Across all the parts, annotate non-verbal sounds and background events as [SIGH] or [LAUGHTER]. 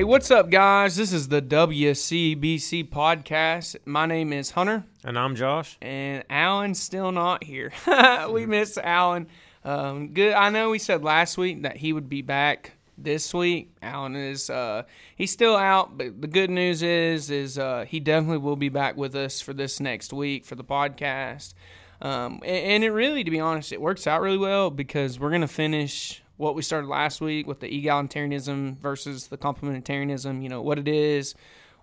Hey, what's up, guys? This is the WCBC podcast. My name is Hunter, And I'm Josh. and Alan's still not here. [LAUGHS] we [LAUGHS] miss Alan. Um, good. I know we said last week that he would be back this week. Alan is uh, he's still out, but the good news is is uh, he definitely will be back with us for this next week for the podcast. Um, and, and it really, to be honest, it works out really well because we're gonna finish what we started last week with the egalitarianism versus the complementarianism. You know what it is,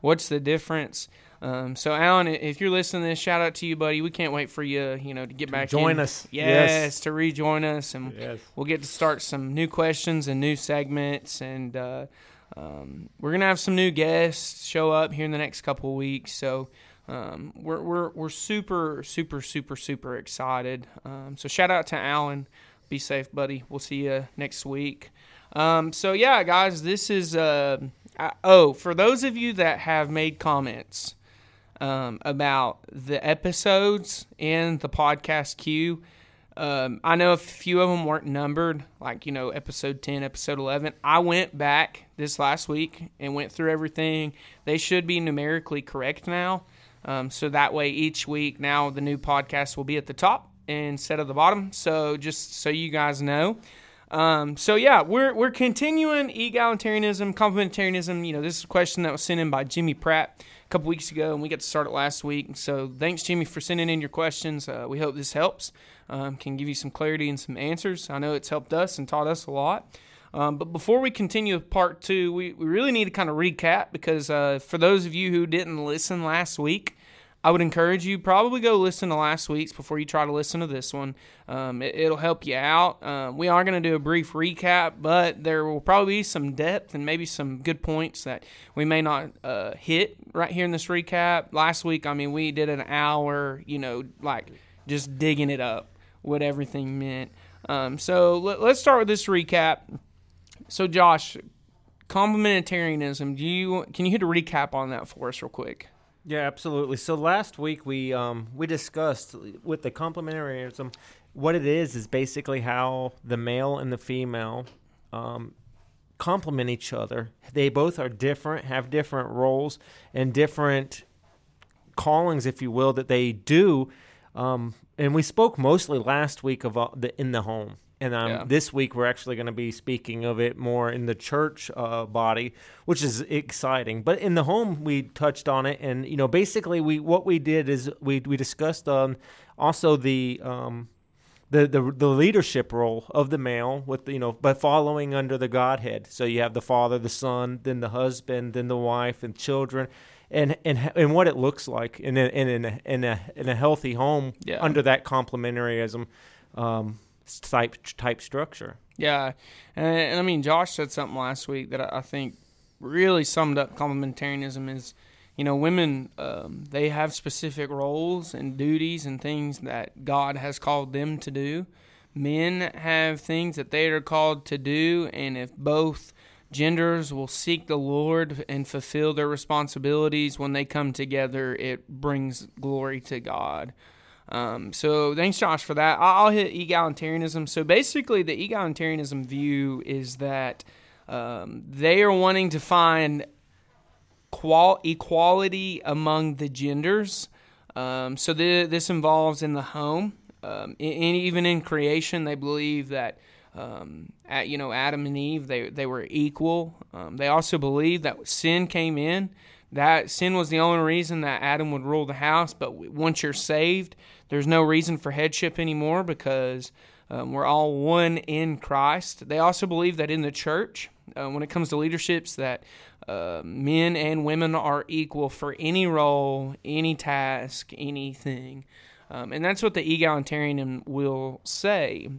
what's the difference. Um, so, Alan, if you're listening to this, shout out to you, buddy. We can't wait for you, you know, to get back join in. us. Yes, Yes. to rejoin us, and Yes. we'll get to start some new questions and new segments, and uh, um, we're gonna have some new guests show up here in the next couple of weeks. So. Um, we're, we're, we're super, super, super, super excited. Um, so, shout out to Alan. Be safe, buddy. We'll see you next week. Um, so, yeah, guys, this is. Uh, I, oh, for those of you that have made comments um, about the episodes in the podcast queue. Um, I know a few of them weren't numbered, like, you know, episode 10, episode 11. I went back this last week and went through everything. They should be numerically correct now. Um, so that way, each week now the new podcast will be at the top instead of the bottom. So just so you guys know. Um, so yeah, we're we're continuing egalitarianism, complementarianism. You know, this is a question that was sent in by Jimmy Pratt a couple weeks ago, and we got to start it last week. So thanks, Jimmy, for sending in your questions. Uh, we hope this helps, um, can give you some clarity and some answers. I know it's helped us and taught us a lot. Um, but before we continue with part two, we, we really need to kind of recap because uh, for those of you who didn't listen last week, I would encourage you probably go listen to last week's before you try to listen to this one. Um, it, will help you out. Um, we are going to do a brief recap, but there will probably be some depth and maybe some good points that we may not uh, hit right here in this recap. Last week, I mean, we did an hour, you know, like just digging it up, what everything meant. Um, so let, let's start with this recap. So, Josh, complementarianism. Do you can you hit a recap on that for us real quick? Yeah, absolutely. So last week we um, we discussed with the complementarianism what it is is basically how the male and the female um, complement each other. They both are different, have different roles and different callings, if you will, that they do. Um, and we spoke mostly last week of uh, the in the home. And um, Yeah. this week we're actually going to be speaking of it more in the church uh, body, which is exciting. But in the home, we touched on it, and you know, basically, we what we did is we we discussed on also the um, the, the the leadership role of the male with you know by following under the Godhead. So you have the father, the son, then the husband, then the wife and children, and and and what it looks like in a, in a, in a in a healthy home Yeah. under that complementarianism um, type type structure. Yeah, and, and I mean, Josh said something last week that I, I think really summed up complementarianism is, you know, women um, they have specific roles and duties and things that God has called them to do. Men have things that they are called to do, and if both genders will seek the Lord and fulfill their responsibilities when they come together, it brings glory to God. Um, so thanks, Josh, for that. I'll hit egalitarianism. So basically, the egalitarianism view is that um, they are wanting to find qual- equality among the genders. Um, so this involves in the home, um, and even in creation, they believe that. Um, at, you know, Adam and Eve, they they were equal. Um, they also believe that sin came in. That sin was the only reason that Adam would rule the house. But once you're saved, there's no reason for headship anymore because um, we're all one in Christ. They also believe that in the church, uh, when it comes to leaderships, that uh, men and women are equal for any role, any task, anything. Um, and that's what the egalitarian will say.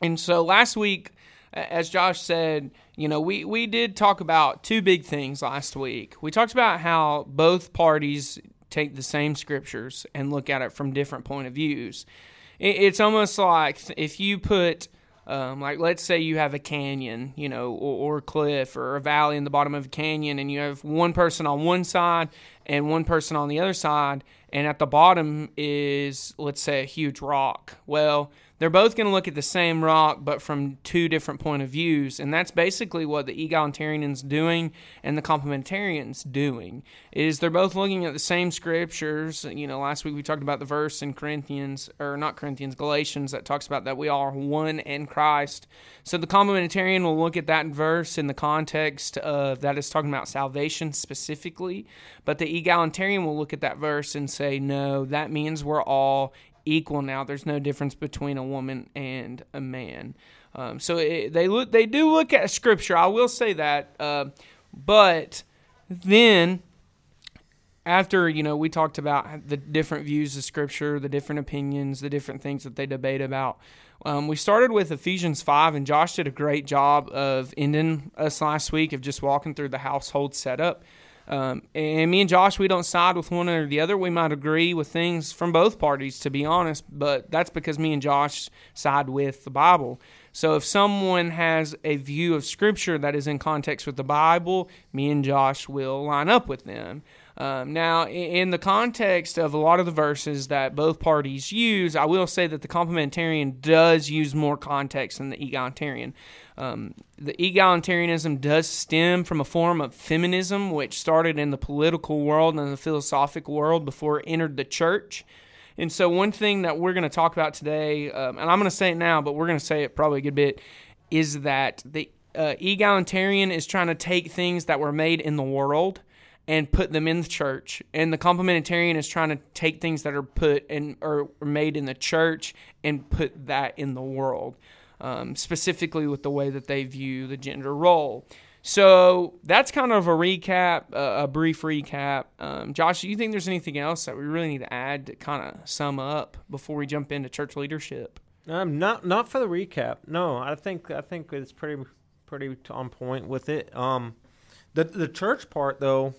And so last week, as Josh said, you know, we, we did talk about two big things last week. We talked about how both parties take the same scriptures and look at it from different point of views. It's almost like if you put, um, like, let's say you have a canyon, you know, or, or a cliff or a valley in the bottom of a canyon, and you have one person on one side and one person on the other side, and at the bottom is, let's say, a huge rock. Well, they're both going to look at the same rock, but from two different point of views, and that's basically what the egalitarians doing and the complementarians doing. Is they're both looking at the same scriptures. You know, last week we talked about the verse in Corinthians, or not Corinthians, Galatians that talks about that we are one in Christ. So the complementarian will look at that verse in the context of that is talking about salvation specifically, but the egalitarian will look at that verse and say, no, that means we're all equal now. There's no difference between a woman and a man. Um, so it, they look, they do look at scripture. I will say that, uh, but then after you know we talked about the different views of scripture, the different opinions, the different things that they debate about. Um, we started with Ephesians 5, and Josh did a great job of ending us last week of just walking through the household setup. Um, and me and Josh, we don't side with one or the other. We might agree with things from both parties, to be honest, but that's because me and Josh side with the Bible. So if someone has a view of Scripture that is in context with the Bible, me and Josh will line up with them. Um, now, in the context of a lot of the verses that both parties use, I will say that the complementarian does use more context than the egalitarian. Um, the egalitarianism does stem from a form of feminism, which started in the political world and the philosophic world before it entered the church. And so, one thing that we're going to talk about today, um, and I'm going to say it now, but we're going to say it probably a good bit, is that the uh, egalitarian is trying to take things that were made in the world and put them in the church. And the complementarian is trying to take things that are put and or made in the church and put that in the world, um, specifically with the way that they view the gender role. So that's kind of a recap, uh, a brief recap. Um, Josh, do you think there's anything else that we really need to add to kind of sum up before we jump into church leadership? Um, not not for the recap. No, I think I think it's pretty pretty on point with it. Um, the the church part though,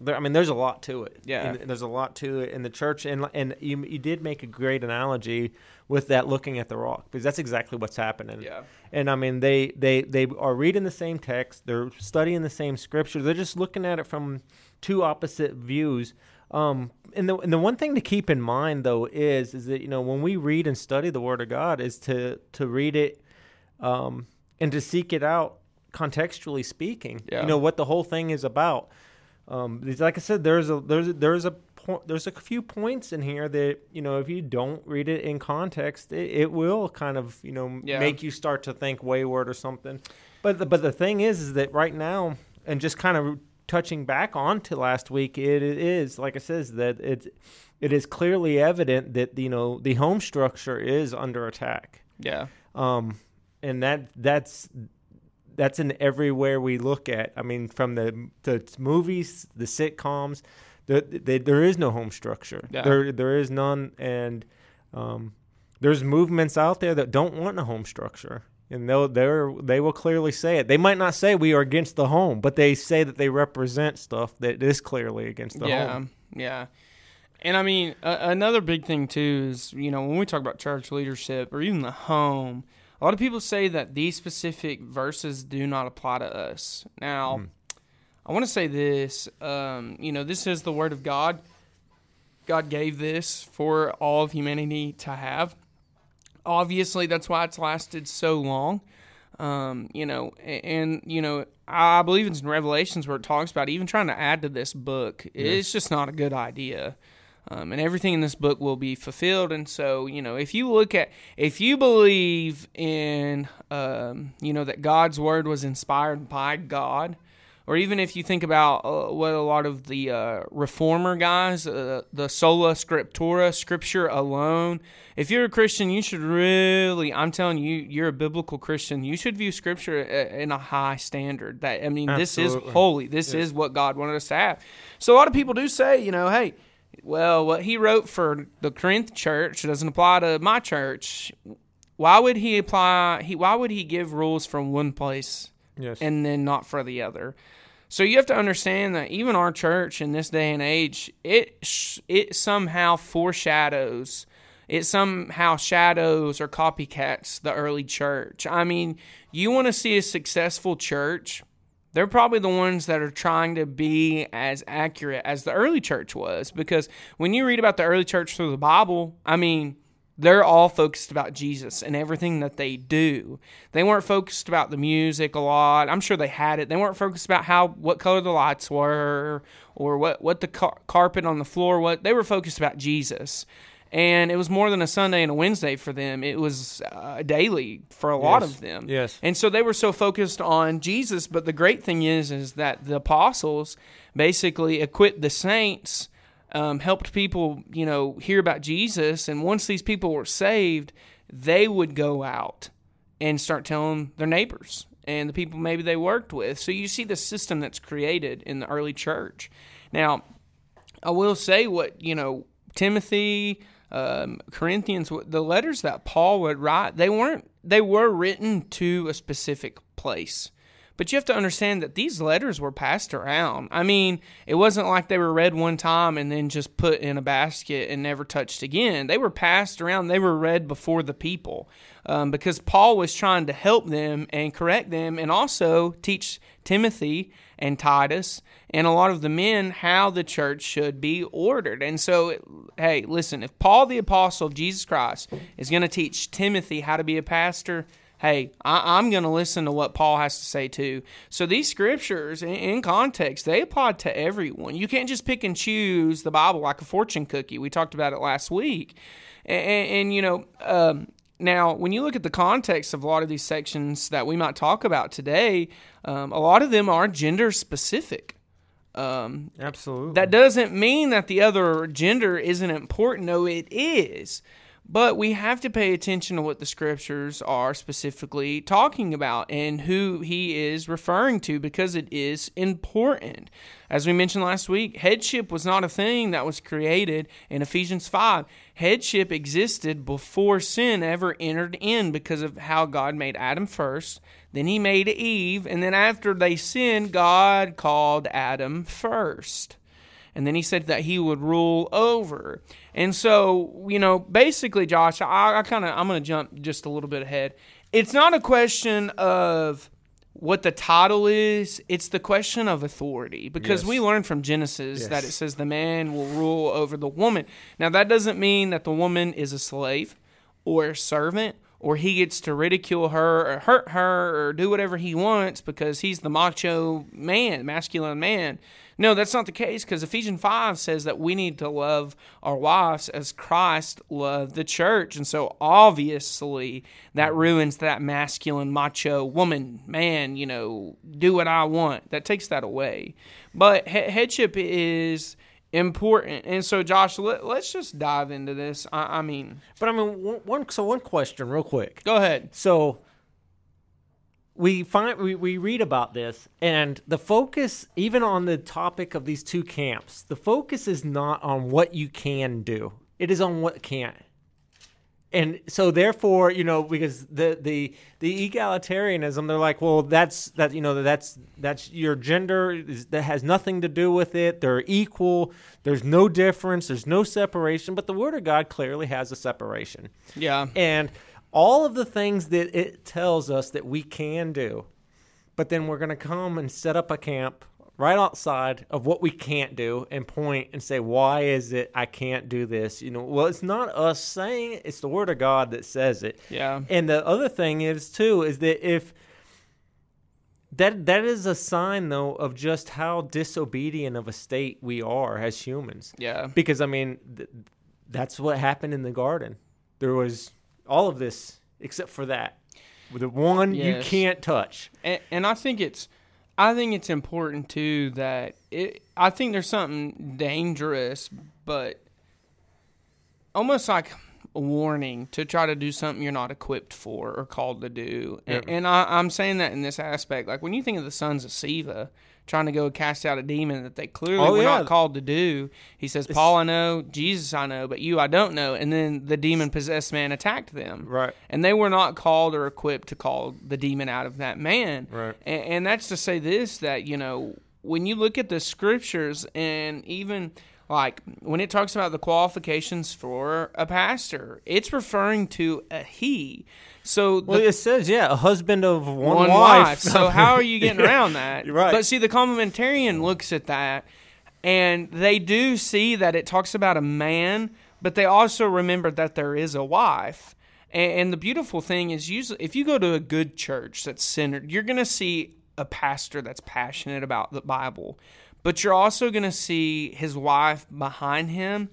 there, I mean, there's a lot to it. Yeah, and there's a lot to it in the church, and and you, you did make a great analogy with that looking at the rock because that's exactly what's happening. Yeah, and I mean, they they they are reading the same text, they're studying the same scripture, they're just looking at it from two opposite views. Um, and the and the one thing to keep in mind though is is that you know when we read and study the Word of God is to to read it, um, and to seek it out contextually speaking. Yeah. You know what the whole thing is about. Um, like I said, there's a there's a, there's a point there's a few points in here that you know if you don't read it in context, it, it will kind of you know Yeah. make you start to think wayward or something. But the, but the thing is, is that right now, and just kind of touching back on to last week, it is like I says that it it is clearly evident that you know the home structure is under attack. yeah, Um, and that that's that's in everywhere we look at. I mean, from the the movies, the sitcoms, the, the, there is no home structure. Yeah. There there is none, and um, there's movements out there that don't want a home structure, and they'll they they will clearly say it. They might not say we are against the home, but they say that they represent stuff that is clearly against the yeah, home. yeah. And I mean, a- another big thing too is you know when we talk about church leadership or even the home, a lot of people say that these specific verses do not apply to us. Now, I want to say this. Um, you know, this is the word of God. God gave this for all of humanity to have. Obviously, that's why it's lasted so long. Um, you know, and you know, I believe it's in Revelations where it talks about even trying to add to this book. It's just not a good idea. Um, and everything in this book will be fulfilled. And so, you know, if you look at, if you believe in, um, you know, that God's word was inspired by God, or even if you think about uh, what a lot of the uh, reformer guys, uh, the sola scriptura, scripture alone. If you're a Christian, you should really, I'm telling you, you're a biblical Christian. You should view scripture uh, in a high standard. That I mean, this is holy. This is what God wanted us to have. So a lot of people do say, you know, hey, well, what he wrote for the Corinth church doesn't apply to my church. Why would he apply? He why would he give rules from one place Yes. and then not for the other. So you have to understand that even our church in this day and age, it it somehow foreshadows, it somehow shadows or copycats the early church. I mean, you want to see a successful church, they're probably the ones that are trying to be as accurate as the early church was because when you read about the early church through the Bible, I mean, They're all focused about Jesus and everything that they do. They weren't focused about the music a lot. I'm sure they had it. They weren't focused about how what color the lights were or what what the car- carpet on the floor. What they were focused about Jesus, and it was more than a Sunday and a Wednesday for them. It was uh, daily for a lot Yes. of them. Yes. And so they were so focused on Jesus, but the great thing is is that the apostles basically equipped the saints, um, helped people, you know, hear about Jesus, and once these people were saved, they would go out and start telling their neighbors and the people maybe they worked with. So you see the system that's created in the early church. Now, I will say what you know, Timothy, um, Corinthians, the letters that Paul would write, they weren't they were written to a specific place. But you have to understand that these letters were passed around. I mean, it wasn't like they were read one time and then just put in a basket and never touched again. They were passed around. They were read before the people um, because Paul was trying to help them and correct them and also teach Timothy and Titus and a lot of the men how the church should be ordered. And so, hey, listen, if Paul the apostle of Jesus Christ is going to teach Timothy how to be a pastor, hey, I, I'm going to listen to what Paul has to say too. So these scriptures, in, in context, they apply to everyone. You can't just pick and choose the Bible like a fortune cookie. We talked about it last week. And, and, and, you know, um, now, when you look at the context of a lot of these sections that we might talk about today, um, a lot of them are gender specific. Um, Absolutely. that doesn't mean that the other gender isn't important. No, it is. But we have to pay attention to what the scriptures are specifically talking about and who he is referring to because it is important. As we mentioned last week, headship was not a thing that was created in Ephesians 5. Headship existed before sin ever entered in because of how God made Adam first. Then he made Eve. And then after they sinned, God called Adam first and then he said that he would rule over. And so, you know, basically, Josh, I, I kind of I'm going to jump just a little bit ahead. It's not a question of what the title is; it's the question of authority because Yes. we learn from Genesis Yes. that it says the man will rule over the woman. Now, that doesn't mean that the woman is a slave or a servant. Or he gets to ridicule her or hurt her or do whatever he wants because he's the macho man, masculine man. No, that's not the case because Ephesians 5 says that we need to love our wives as Christ loved the church. And so obviously that ruins that masculine, macho woman, man, you know, do what I want. That takes that away. But he- headship is important. And so, Josh, let, let's just dive into this. I, I mean, but I mean, one, one so one question, real quick. go ahead. So we find we, we read about this and the focus even on the topic of these two camps the focus is not on what you can do it is on what can't and so therefore you know because the the the egalitarianism they're like well that's that you know that's that's your gender is, that has nothing to do with it. They're equal. There's no difference. There's no separation. But the word of god clearly has a separation. Yeah. and all of the things that it tells us that we can do, but then we're going to come and set up a camp right outside of what we can't do and point and say, why is it I can't do this? You know, well, it's not us saying it, it's the word of God that says it. Yeah. And the other thing is, too, is that if that that is a sign though of just how disobedient of a state we are as humans Yeah. because I mean th- that's what happened in the garden. There was all of this except for that. The one you can't touch. and, and I think it's I think it's important too that it I think there's something dangerous but almost like a warning to try to do something you're not equipped for or called to do. And, I, I'm saying that in this aspect. Like when you think of the sons of Sceva trying to go cast out a demon that they clearly Oh, were yeah. not called to do, he says, Paul I know, Jesus I know, but you I don't know. And then the demon possessed man attacked them. Right. And they were not called or equipped to call the demon out of that man. Right. And, and that's to say this that, you know, when you look at the scriptures and even like when it talks about the qualifications for a pastor, it's referring to a he. So the, it says, yeah, a husband of one, one wife. wife. So how are you getting [LAUGHS] around that? Right. But see, the complementarian looks at that, and they do see that it talks about a man, but they also remember that there is a wife. And, and the beautiful thing is, usually, if you go to a good church that's centered, you're going to see a pastor that's passionate about the Bible, but you're also going to see his wife behind him,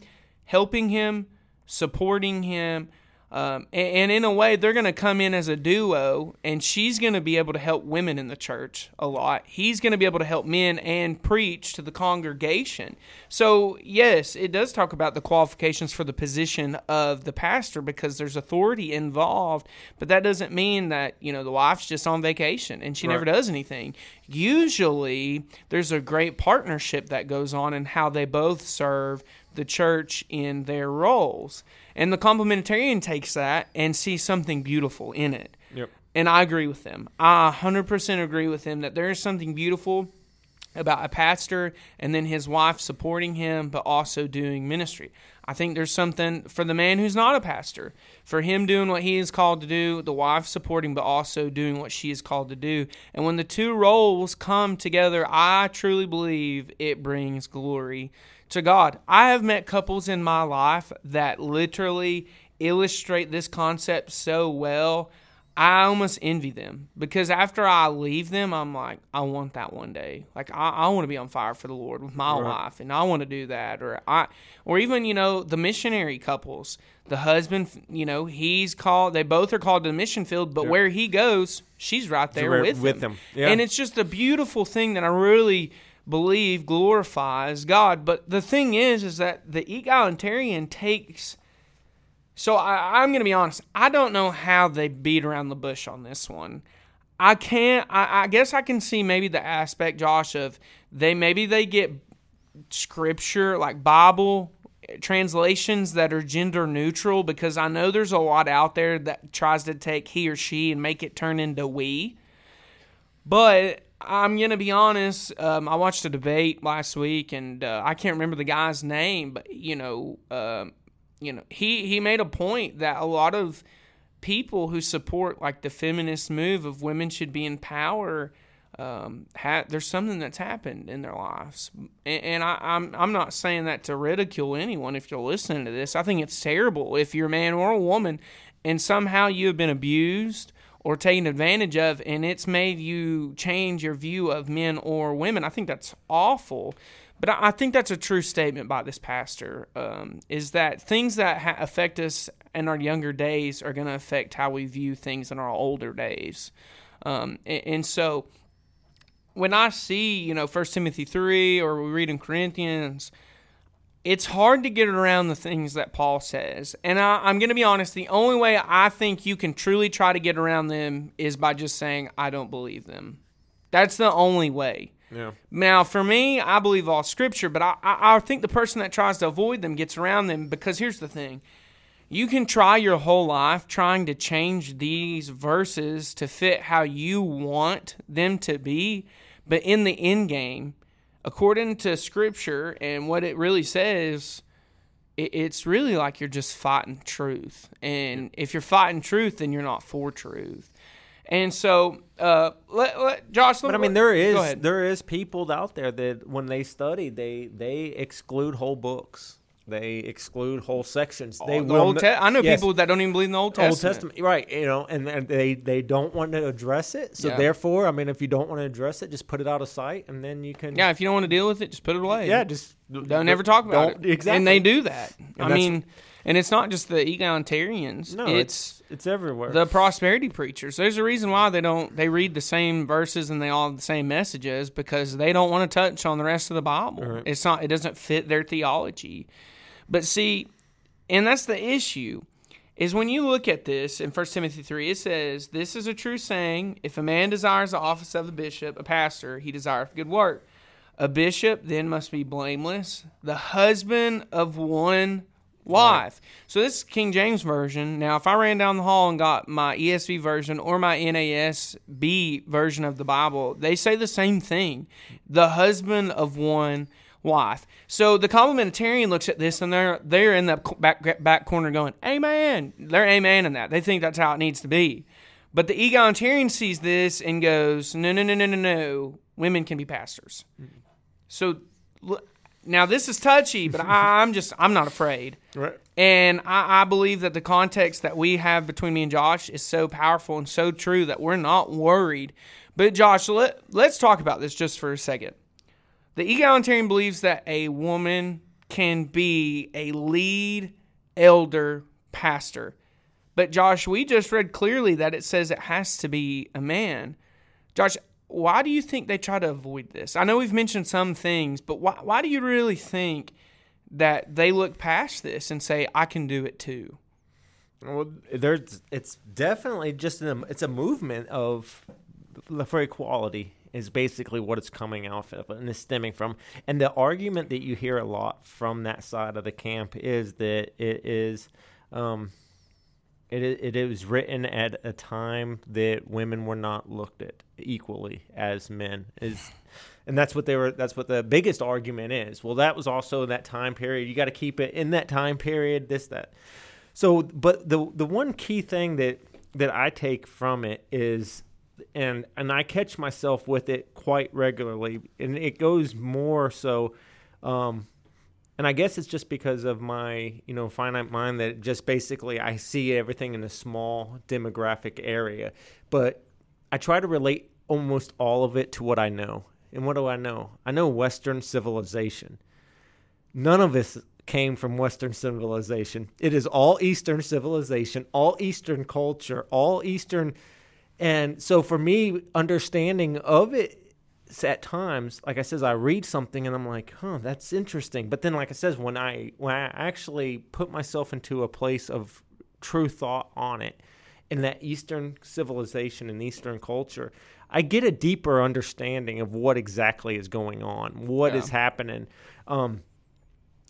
helping him, supporting him um, and, and, in a way, they're going to come in as a duo, and she's going to be able to help women in the church a lot. He's going to be able to help men and preach to the congregation. So, yes, it does talk about the qualifications for the position of the pastor because there's authority involved, but that doesn't mean that, you know, the wife's just on vacation and she right. never does anything. Usually, there's a great partnership that goes on in how they both serve the church in their roles. And the complementarian takes that and sees something beautiful in it. Yep. And I agree with them. I 100% agree with them that there is something beautiful about a pastor and then his wife supporting him, but also doing ministry. I think there's something for the man who's not a pastor, for him doing what he is called to do, the wife supporting, but also doing what she is called to do. And when the two roles come together, I truly believe it brings glory to God. I have met couples in my life that literally illustrate this concept so well. I almost envy them because after I leave them, I'm like, I want that one day. Like I, I want to be on fire for the Lord with my right. wife, and I want to do that. Or I, or even you know the missionary couples. The husband, you know, he's called. They both are called to the mission field, but where he goes, she's right there with with him. him. Yeah. And it's just a beautiful thing that I really believe glorifies God. But the thing is, is that the egalitarian takes. So I, am going to be honest. I don't know how they beat around the bush on this one. I can't. I, I guess I can see maybe the aspect, Josh, of they maybe they get scripture like Bible translations that are gender neutral because I know there's a lot out there that tries to take he or she and make it turn into we. But I'm gonna be honest. Um, I watched a debate last week, and uh, I can't remember the guy's name, but you know, uh, you know, he he made a point that a lot of people who support like the feminist move of women should be in power. Um, ha- there's something that's happened in their lives, and, and I, I'm I'm not saying that to ridicule anyone. If you're listening to this, I think it's terrible if you're a man or a woman, and somehow you have been abused or taken advantage of, and it's made you change your view of men or women. I think that's awful. But I think that's a true statement by this pastor. Um, is that things that ha- affect us in our younger days are going to affect how we view things in our older days, um, and, and so when I see, you know, First Timothy three or we read in Corinthians, it's hard to get around the things that Paul says. And I, am going to be honest, the only way I think you can truly try to get around them is by just saying, I don't believe them. That's the only way. Yeah. Now, for me, I believe all scripture, but I, I, I think the person that tries to avoid them gets around them because here's the thing. You can try your whole life trying to change these verses to fit how you want them to be, but in the end game, according to scripture and what it really says, it's really like you're just fighting truth. And if you're fighting truth, then you're not for truth. And so, uh, let, let Josh. But I mean, there is there is people out there that when they study, they they exclude whole books. They exclude whole sections. They oh, the Old Te- I know yes. people that don't even believe in the Old Testament. Old Testament, right? You know, and, and they they don't want to address it. So yeah. therefore, I mean, if you don't want to address it, just put it out of sight, and then you can. Yeah, if you don't want to deal with it, just put it away. Yeah, just don't ever talk about it. Exactly, and they do that. And I mean, and it's not just the egalitarians. No, it's, it's it's everywhere. The prosperity preachers. There's a reason why they don't. They read the same verses and they all have the same messages because they don't want to touch on the rest of the Bible. Right. It's not. It doesn't fit their theology. But see, and that's the issue is when you look at this in 1 Timothy 3, it says, This is a true saying. If a man desires the office of a bishop, a pastor, he desireth good work. A bishop then must be blameless, the husband of one wife. So this is King James Version. Now, if I ran down the hall and got my ESV version or my NASB version of the Bible, they say the same thing. The husband of one wife. So the complementarian looks at this and they're they're in the back back corner going, "Amen." They're amen in that. They think that's how it needs to be. But the egalitarian sees this and goes, "No, no, no, no, no, no. Women can be pastors." Mm-hmm. So now this is touchy, but I, [LAUGHS] am just I'm not afraid. Right. And I, I believe that the context that we have between me and Josh is so powerful and so true that we're not worried. But Josh, let, let's talk about this just for a second. The egalitarian believes that a woman can be a lead elder pastor. But Josh, we just read clearly that it says it has to be a man. Josh, why do you think they try to avoid this? I know we've mentioned some things, but why, why do you really think that they look past this and say, I can do it too? Well, there's it's definitely just an, it's a movement of for equality is basically what it's coming out of and is stemming from. And the argument that you hear a lot from that side of the camp is that it is um, it, it was written at a time that women were not looked at equally as men. Is and that's what they were. That's what the biggest argument is. Well, that was also that time period. You got to keep it in that time period. This that. So, but the the one key thing that that I take from it is, and and I catch myself with it quite regularly, and it goes more so. Um, and I guess it's just because of my you know finite mind that just basically I see everything in a small demographic area, but I try to relate almost all of it to what I know. And what do I know? I know Western civilization. None of this came from Western civilization. It is all Eastern civilization, all Eastern culture, all Eastern. And so for me, understanding of it at times, like I says, I read something and I'm like, huh, that's interesting. But then, like I says, when I when I actually put myself into a place of true thought on it, in that Eastern civilization and Eastern culture, I get a deeper understanding of what exactly is going on, what yeah. is happening. Um,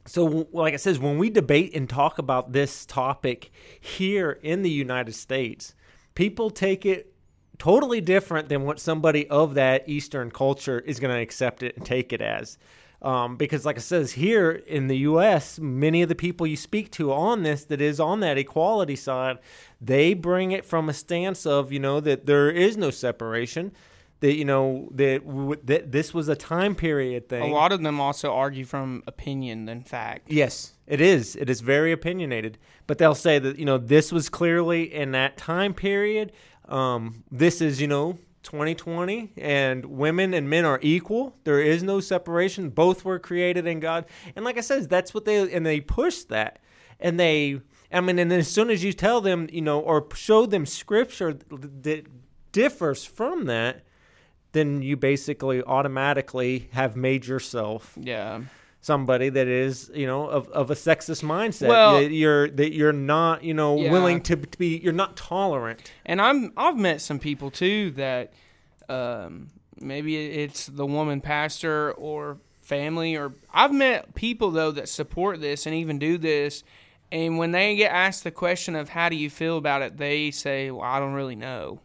so, like I says, when we debate and talk about this topic here in the United States, people take it totally different than what somebody of that Eastern culture is going to accept it and take it as. Um, because, like I says here in the U.S., many of the people you speak to on this, that is on that equality side, they bring it from a stance of you know that there is no separation, that you know that that this was a time period thing. A lot of them also argue from opinion than fact. Yes, it is. It is very opinionated, but they'll say that you know this was clearly in that time period um, this is, you know, 2020 and women and men are equal. There is no separation. Both were created in God. And like I said, that's what they and they push that. And they I mean and as soon as you tell them, you know, or show them scripture that differs from that, then you basically automatically have made yourself yeah somebody that is you know of, of a sexist mindset well, that you're that you're not you know yeah. willing to, to, be you're not tolerant. And i'm i've met some people too that um, maybe it's the woman pastor or family or i've met people though that support this and even do this and when they get asked the question of how do you feel about it they say well i don't really know.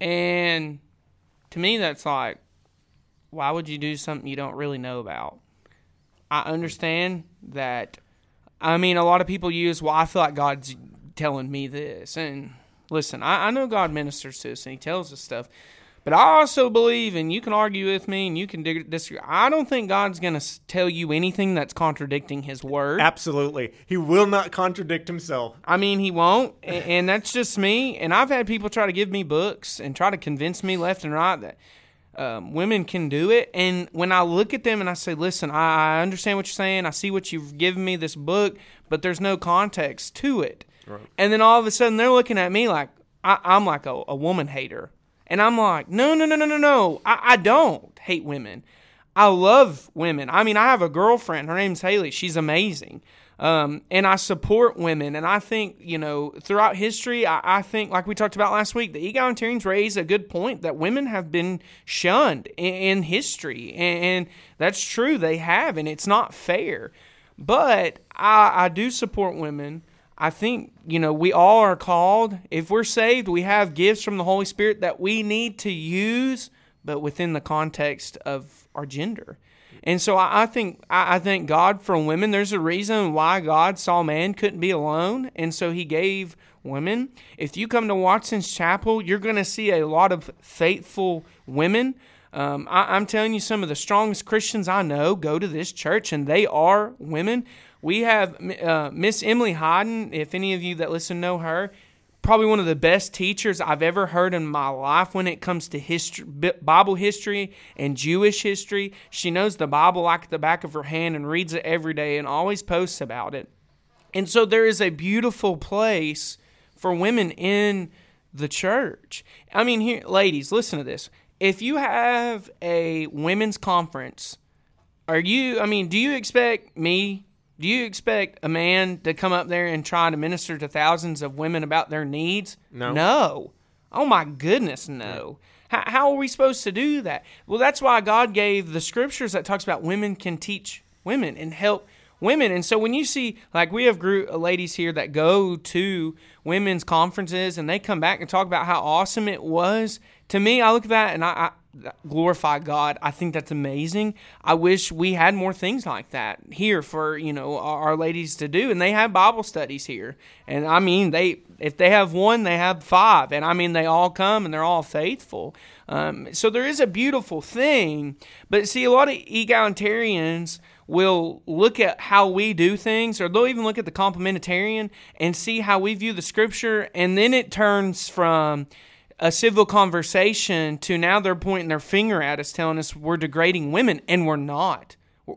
And to me that's like why would you do something you don't really know about I understand that. I mean, a lot of people use, well, I feel like God's telling me this. And listen, I, I know God ministers to us and He tells us stuff. But I also believe, and you can argue with me and you can disagree, I don't think God's going to tell you anything that's contradicting His word. Absolutely. He will not contradict Himself. I mean, He won't. and, and that's just me. And I've had people try to give me books and try to convince me left and right that um, women can do it. And when I look at them and I say, listen, I, I, understand what you're saying. I see what you've given me this book, but there's no context to it. Right. And then all of a sudden they're looking at me like I, am like a, a, woman hater. And I'm like, no, no, no, no, no, no. I, I don't hate women. I love women. I mean, I have a girlfriend. Her name's Haley. She's amazing. Um, and I support women. And I think, you know, throughout history, I, I, think, like we talked about last week, the egalitarians raise a good point that women have been shunned in, in history. And, and, that's true, they have, and it's not fair. But I, I do support women. I think, you know, we all are called. If we're saved, we have gifts from the Holy Spirit that we need to use, but within the context of our gender. And so I, I think I, I thank God for women. There's a reason why God saw man couldn't be alone, and so He gave women. If you come to Watson's Chapel, you're going to see a lot of faithful women. Um, I, I'm telling you, some of the strongest Christians I know go to this church, and they are women. We have uh, Miss Emily Hyden. If any of you that listen know her, probably one of the best teachers I've ever heard in my life when it comes to history, Bible history and Jewish history. She knows the Bible like the back of her hand and reads it every day and always posts about it. And so there is a beautiful place for women in the church. I mean, here, ladies, listen to this. If you have a women's conference, are you, I mean, do you expect me do you expect a man to come up there and try to minister to thousands of women about their needs? No. No. Oh my goodness, no. How, how are we supposed to do that? Well, that's why God gave the scriptures that talks about women can teach women and help women. And so when you see, like, we have group of ladies here that go to women's conferences and they come back and talk about how awesome it was. To me, I look at that and I, glorify God. I think that's amazing. I wish we had more things like that here for, you know, our ladies to do. And they have Bible studies here. And I mean, they if they have one, they have five. And I mean, they all come and they're all faithful. Um, so there is a beautiful thing. But see, a lot of egalitarians will look at how we do things, or they'll even look at the complementarian and see how we view the scripture. And then it turns from a civil conversation to now they're pointing their finger at us, telling us we're degrading women, and we're not.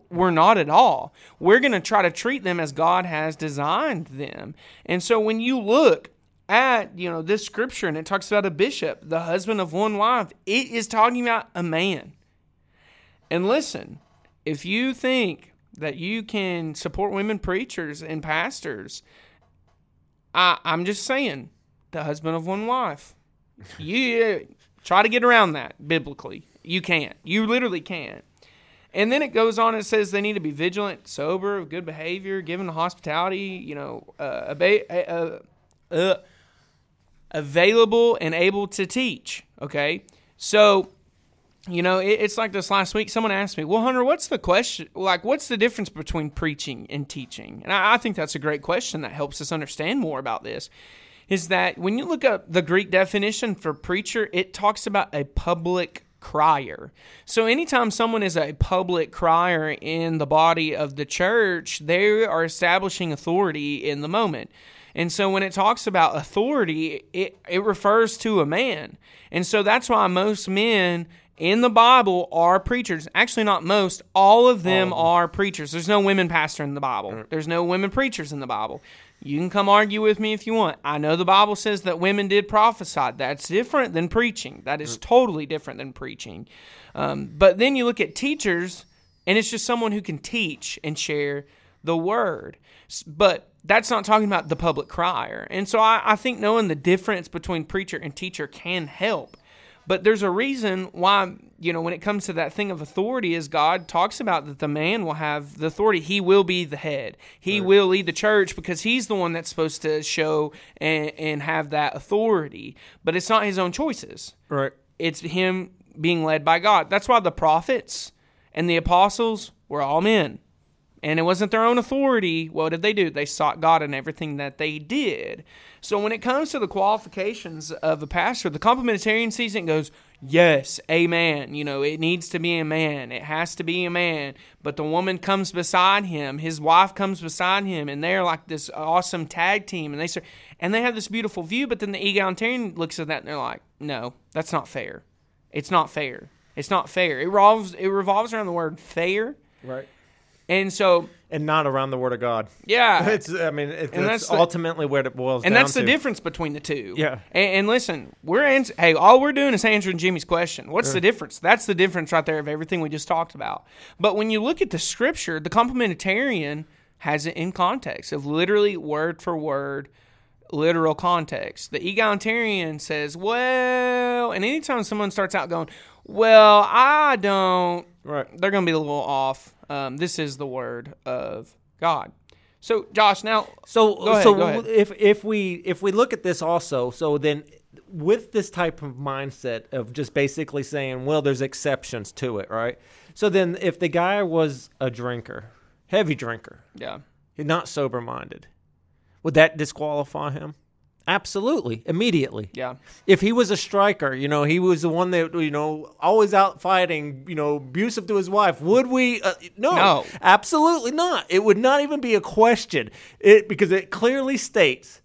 We're not at all. We're going to try to treat them as God has designed them. And so when you look at, you know, this scripture and it talks about a bishop, the husband of one wife, it is talking about a man. And listen, if you think that you can support women preachers and pastors, I, I'm just saying, the husband of one wife you try to get around that biblically. You can't. You literally can't. And then it goes on. and says they need to be vigilant, sober, of good behavior, given hospitality. You know, uh, uh, uh, available and able to teach. Okay, so you know it, it's like this last week. Someone asked me, "Well, Hunter, what's the question? Like, what's the difference between preaching and teaching?" And I, I think that's a great question that helps us understand more about this is that when you look up the Greek definition for preacher, it talks about a public crier. So anytime someone is a public crier in the body of the church, they are establishing authority in the moment. And so when it talks about authority, it, it refers to a man. And so that's why most men in the Bible are preachers. Actually, not most. All of them all are preachers. There's no women pastor in the Bible. There's no women preachers in the Bible. You can come argue with me if you want. I know the Bible says that women did prophesy. That's different than preaching. That is totally different than preaching. Um, but then you look at teachers, and it's just someone who can teach and share the word. But that's not talking about the public crier. And so I, I think knowing the difference between preacher and teacher can help. But there's a reason why, you know, when it comes to that thing of authority, is God talks about that the man will have the authority. He will be the head. He right. will lead the church because he's the one that's supposed to show and, and have that authority. But it's not his own choices. Right. It's him being led by God. That's why the prophets and the apostles were all men and it wasn't their own authority. What did they do? They sought God in everything that they did. So when it comes to the qualifications of a pastor, the complementarian sees it goes, Yes, amen. You know, it needs to be a man. It has to be a man. But the woman comes beside him, his wife comes beside him, and they're like this awesome tag team. And they start, and they have this beautiful view. But then the egalitarian looks at that and they're like, No, that's not fair. It's not fair. It's not fair. It revolves. It revolves around the word fair. Right. And so, and not around the Word of God. Yeah, [LAUGHS] it's. I mean, it's, and that's ultimately where it boils. And that's the difference between the two. Yeah. And, and listen, we're ans- hey, all we're doing is answering Jimmy's question. What's the uh. difference? That's the difference right there of everything we just talked about. But when you look at the Scripture, the complementarian has it in context of literally word for word literal context. The egalitarian says, well, and anytime someone starts out going, well, I don't, right. they're going to be a little off. Um, this is the word of God. So, Josh, now, so ahead, so if if we if we look at this also, so then with this type of mindset of just basically saying, well, there's exceptions to it, right? So then, if the guy was a drinker, heavy drinker, yeah, He not sober minded, would that disqualify him? Absolutely, immediately. Yeah. If he was a striker, you know, he was the one that you know always out fighting, you know, abusive to his wife. Would we? Uh, no, No. absolutely not. It would not even be a question. It because it clearly states,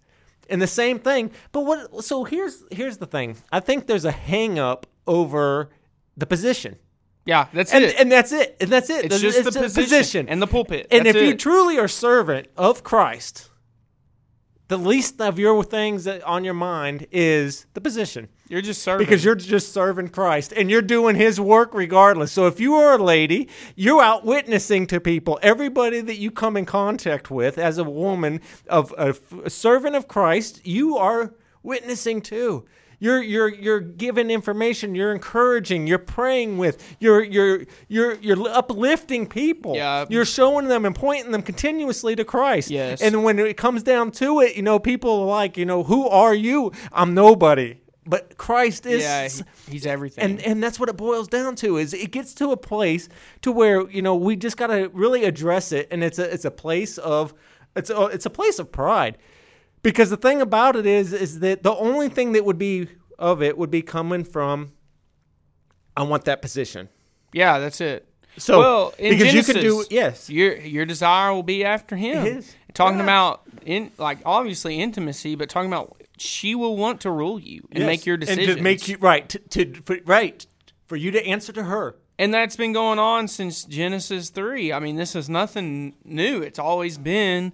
and the same thing. But what? So here's here's the thing. I think there's a hang up over the position, Yeah, that's and it. and that's it, and that's it. it's just the position, and the pulpit. and That's if you truly are servant of Christ, the least of your things that on your mind is the position. you're just serving Because you're just serving Christ and you're doing his work regardless. So if you are a lady, you're out witnessing to people. Everybody that you come in contact with as a woman of a, a servant of Christ, you are witnessing to. You're you're you're giving information, you're encouraging, you're praying with, you're you're you're you're uplifting people. Yeah. You're showing them and pointing them continuously to Christ. Yes. And when it comes down to it, you know, people are like, you know, who are you? I'm nobody. But Christ is yeah, he's everything. and and that's what it boils down to is it gets to a place to where you know we just got to really address it and it's a it's a place of it's a, it's a place of pride because the thing about it is is that the only thing that would be of it would be coming from I want that position yeah, that's it. so well, in because Genesis, you could do yes Your your desire will be after him. His. Talking Yeah. about in like obviously intimacy, but talking about she will want to rule you and yes. make your decisions. and to make you right to, to for, right for you to answer to her And that's been going on since Genesis 3. I mean, this is nothing new. It's always been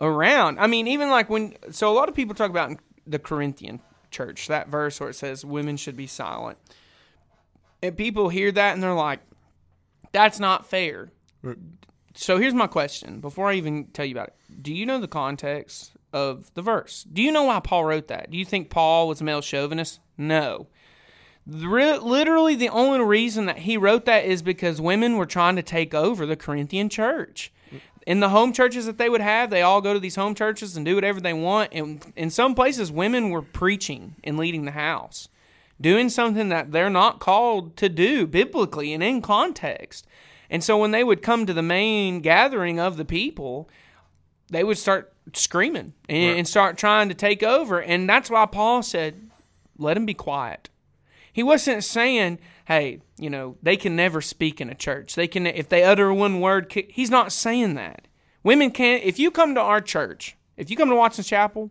around. I mean, even like when, so a lot of people talk about the Corinthian church, that verse where it says women should be silent. And people hear that and they're like, that's not fair. So here's my question before I even tell you about it. Do you know the context of the verse? Do you know why Paul wrote that? Do you think Paul was a male chauvinist? No. Literally, the only reason that he wrote that is because women were trying to take over the Corinthian church. In the home churches that they would have, they all go to these home churches and do whatever they want. And in some places, women were preaching and leading the house, doing something that they're not called to do biblically and in context. And so when they would come to the main gathering of the people, they would start screaming and, and start trying to take over. And that's why Paul said, let them be quiet. He wasn't saying, "Hey, you know, they can never speak in a church. They can if they utter one word." He's not saying that. Women can't. If you come to our church, if you come to Watson Chapel,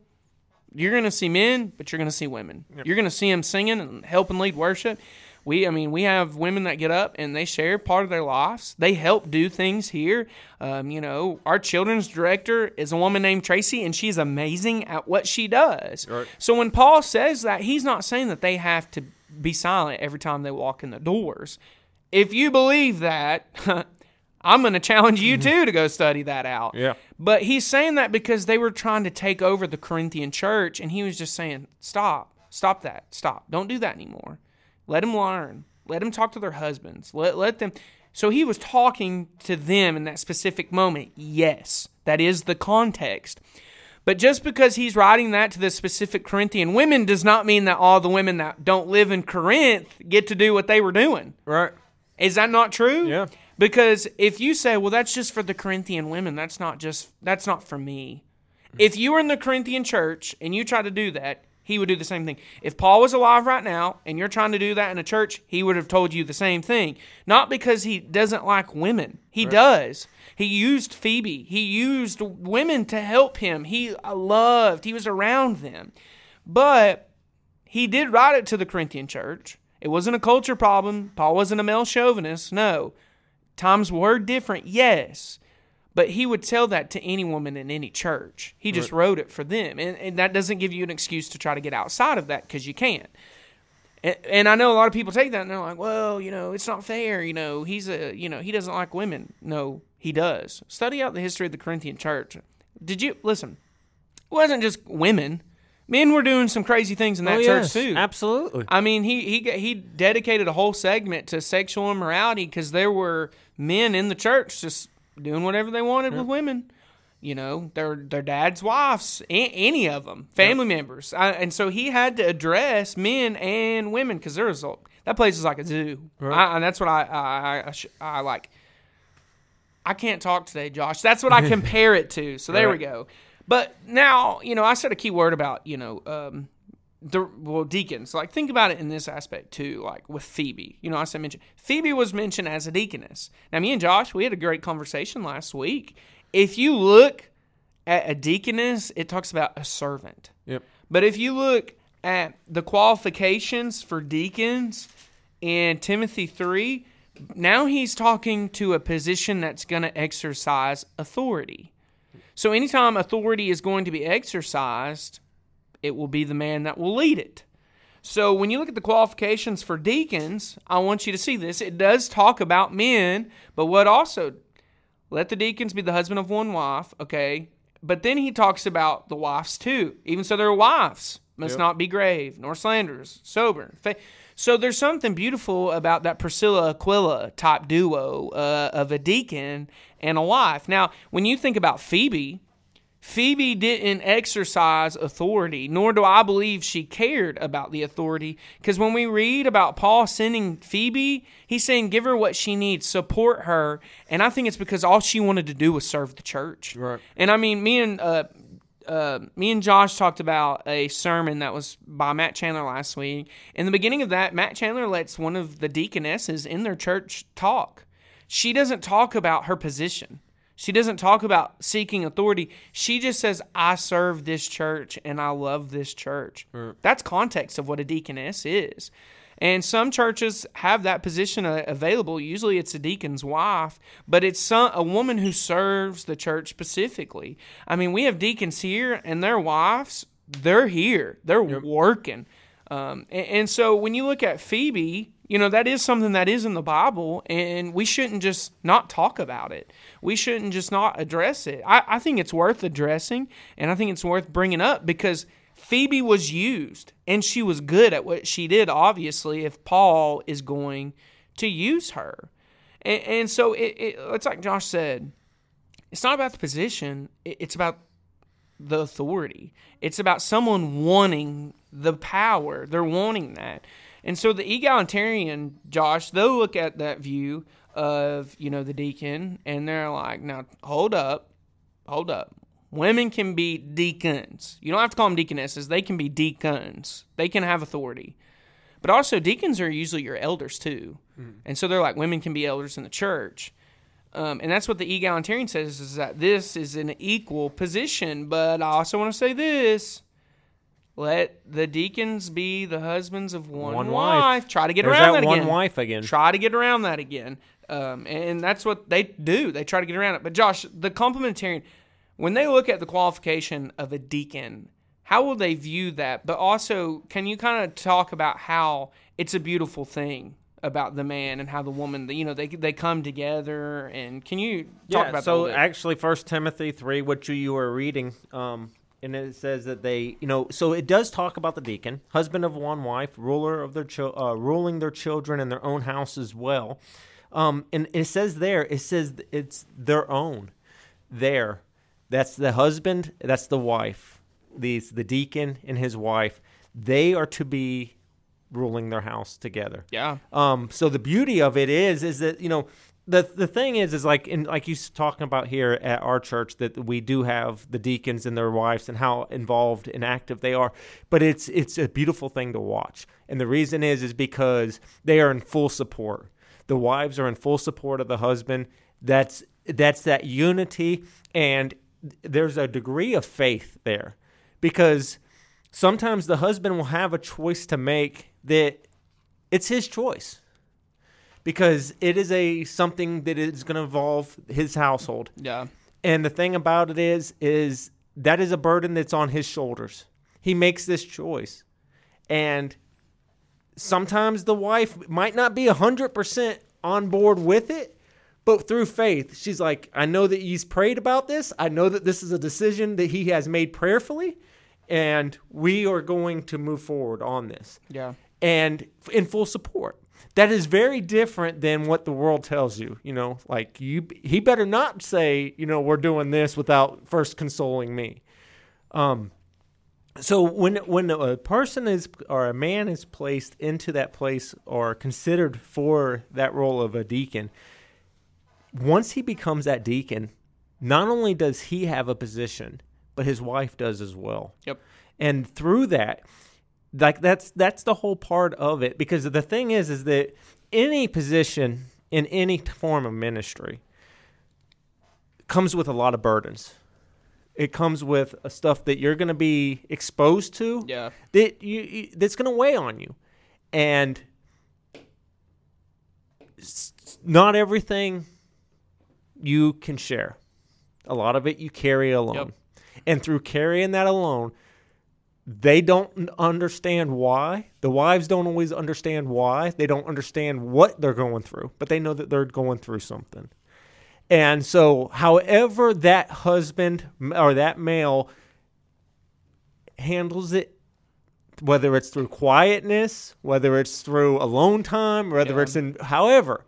you're going to see men, but you're going to see women. You're going to see them singing and helping lead worship. We, I mean, we have women that get up and they share part of their lives. They help do things here. Um, you know, our children's director is a woman named Tracy, and she's amazing at what she does. So when Paul says that, he's not saying that they have to be silent every time they walk in the doors. If you believe that, [LAUGHS] I'm going to challenge you mm-hmm. too to go study that out. Yeah. But he's saying that because they were trying to take over the Corinthian church, and he was just saying, "Stop, stop that, stop, don't do that anymore. Let them learn. Let them talk to their husbands. Let let them." So he was talking to them in that specific moment. Yes, that is the context. But just because he's writing that to the specific Corinthian women does not mean that all the women that don't live in Corinth get to do what they were doing. right Is that not true? Yeah. Because if you say, well, that's just for the Corinthian women, that's not just that's not for me. If you were in the Corinthian church and you try to do that, he would do the same thing. If Paul was alive right now and you're trying to do that in a church, he would have told you the same thing. Not because he doesn't like women. He does. He used Phoebe. He used women to help him. He uh, loved. He was around them. But he did write it to the Corinthian church. It wasn't a culture problem. Paul wasn't a male chauvinist. No. Times were different, yes. But he would tell that to any woman in any church. He just wrote it for them. And, and that doesn't give you an excuse to try to get outside of that because you can't. And, and I know a lot of people take that and they're like, well, you know, it's not fair. You know, he's a, you know, he doesn't like women. No, he does. Study out the history of the Corinthian church. Did you, listen, it wasn't just women. Men were doing some crazy things in that oh, church yes, too. absolutely I mean, he he he dedicated a whole segment to sexual immorality because there were men in the church just doing whatever they wanted with women. You know, their their dad's wives, a- any of them, family members, I, and so he had to address men and women because there was a, that place is like a zoo, I, and that's what I I, I, sh- I like. I can't talk today, Josh. That's what I [LAUGHS] compare it to. So there we go. But now, you know, I said a key word about, you know, um, the well deacons. Like think about it in this aspect too. Like with Phoebe, you know, I said mention Phoebe was mentioned as a deaconess. Now, me and Josh, we had a great conversation last week. If you look at a deaconess, it talks about a servant. Yep. But if you look at the qualifications for deacons in Timothy 3, now he's talking to a position that's going to exercise authority. So anytime authority is going to be exercised, it will be the man that will lead it. So when you look at the qualifications for deacons, I want you to see this. It does talk about men, but what also let the deacons be the husband of one wife, okay? But then he talks about the wives too. Even so, their wives must Yep. not be grave, nor slanderers, sober. So there's something beautiful about that Priscilla Aquila type duo uh, of a deacon and a wife. Now, when you think about Phoebe, Phoebe didn't exercise authority, nor do I believe she cared about the authority. Because when we read about Paul sending Phoebe, he's saying, give her what she needs, support her. And I think it's because all she wanted to do was serve the church. Right. And I mean, me and uh, uh, me and Josh talked about a sermon that was by Matt Chandler last week. In the beginning of that, Matt Chandler lets one of the deaconesses in their church talk. She doesn't talk about her position. She doesn't talk about seeking authority. She just says, I serve this church and I love this church. That's context of what a deaconess is. And some churches have that position available. Usually it's a deacon's wife, but it's some, a woman who serves the church specifically. I mean, we have deacons here and their wives, they're here, they're working. Um, and, and so when you look at Phoebe, you know, that is something that is in the Bible, and we shouldn't just not talk about it. We shouldn't just not address it. I, I think it's worth addressing, and I think it's worth bringing up because Phoebe was used, and she was good at what she did, obviously, if Paul is going to use her. And, and so it, it, it's like Josh said, it's not about the position, it, it's about the authority. It's about someone wanting the power. They're wanting that. And so the egalitarian, Josh, they'll look at that view of, you know, the deacon and they're like, now hold up, hold up. Women can be deacons. You don't have to call them deaconesses. They can be deacons. They can have authority. But also, deacons are usually your elders too. And so they're like, women can be elders in the church. Um, and that's what the egalitarian says is that this is an equal position. But I also want to say this let the deacons be the husbands of one, One wife. wife. Try to get There's around that that, one again. wife again. Try to get around that again. Um, and that's what they do. They try to get around it. But Josh, the complementarian, when they look at the qualification of a deacon, how will they view that? But also, can you kind of talk about how it's a beautiful thing about the man and how the woman, you know, they they come together? And can you talk yeah, about so actually, First Timothy three, which you- you were reading, um, and it says that they, you know, so it does talk about the deacon, husband of one wife, ruler of their uh, ruling their children in their own house as well. Um, and it says there, it says it's their own. There, that's the husband, that's the wife. These the deacon and his wife. They are to be ruling their house together. yeah. Um, so the beauty of it is, is that you know, the the thing is, is like in like you talking about here at our church that we do have the deacons and their wives and how involved and active they are, but it's it's a beautiful thing to watch, and the reason is is because they are in full support. The wives are in full support of the husband. That's that's that unity, and there's a degree of faith there, because sometimes the husband will have a choice to make that it's his choice because it is a something that is going to involve his household Yeah. and the thing about it is is that is a burden that's on his shoulders he makes this choice and sometimes the wife might not be 100% on board with it but through faith she's like i know that he's prayed about this i know that this is a decision that he has made prayerfully and we are going to move forward on this Yeah. and in full support. That is very different than what the world tells you. You know, like you, he better not say, you know, we're doing this without first consoling me. Um, so when when a person is or a man is placed into that place or considered for that role of a deacon, once he becomes that deacon, not only does he have a position, but his wife does as well. Yep. And through that, like that's that's the whole part of it because the thing is is that any position in any form of ministry comes with a lot of burdens. It comes with a stuff that you're going to be exposed to Yeah. that you, you that's going to weigh on you, and not everything you can share. A lot of it you carry alone, Yep. and through carrying that alone, they don't understand why. The wives don't always understand why. They don't understand what they're going through, but they know that they're going through something. And so, however that husband or that male handles it, whether it's through quietness, whether it's through alone time, whether Yeah. it's in, however,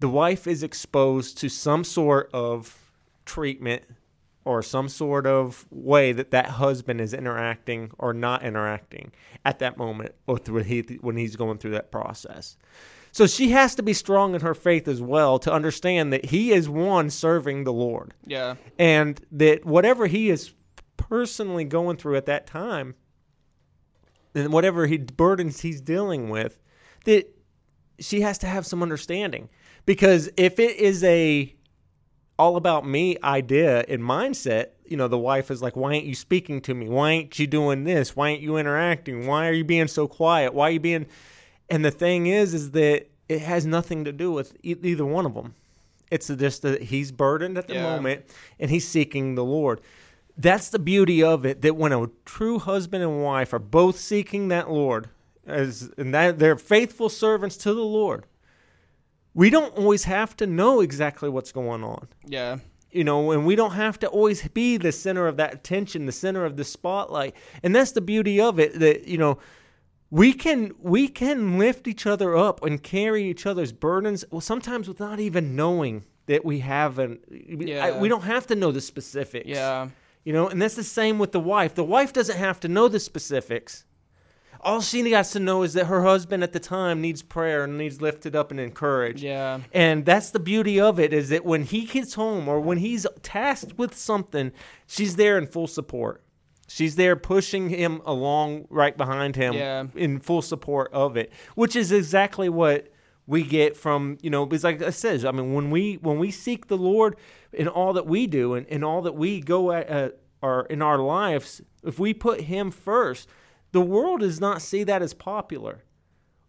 the wife is exposed to some sort of treatment or some sort of way that that husband is interacting or not interacting at that moment or through he, when he's going through that process. So she has to be strong in her faith as well to understand that he is one serving the Lord Yeah. and that whatever he is personally going through at that time and whatever he burdens he's dealing with that she has to have some understanding because if it is a all about me idea and mindset you know the wife is like why ain't you speaking to me? Why ain't you doing this? Why ain't you interacting? Why are you being so quiet? Why are you being and the thing is is that it has nothing to do with e- either one of them it's just that he's burdened at the Yeah. moment and he's seeking the lord. That's the beauty of it that when a true husband and wife are both seeking that lord as and that they're faithful servants to the lord we don't always have to know exactly what's going on Yeah. you know, and we don't have to always be the center of that attention, the center of the spotlight. And that's the beauty of it that, you know, we can we can lift each other up and carry each other's burdens well sometimes without even knowing that we haven't Yeah. I, we don't have to know the specifics Yeah. you know and that's the same with the wife the wife doesn't have to know the specifics all she has to know is that her husband at the time needs prayer and needs lifted up and encouraged Yeah. and that's the beauty of it is that when he gets home or when he's tasked with something, she's there in full support. She's there pushing him along right behind him Yeah. in full support of it, which is exactly what we get from, you know, because like I says, I mean, when we when we seek the Lord in all that we do and in all that we go at uh, or in our lives, if we put him first, the world does not see that as popular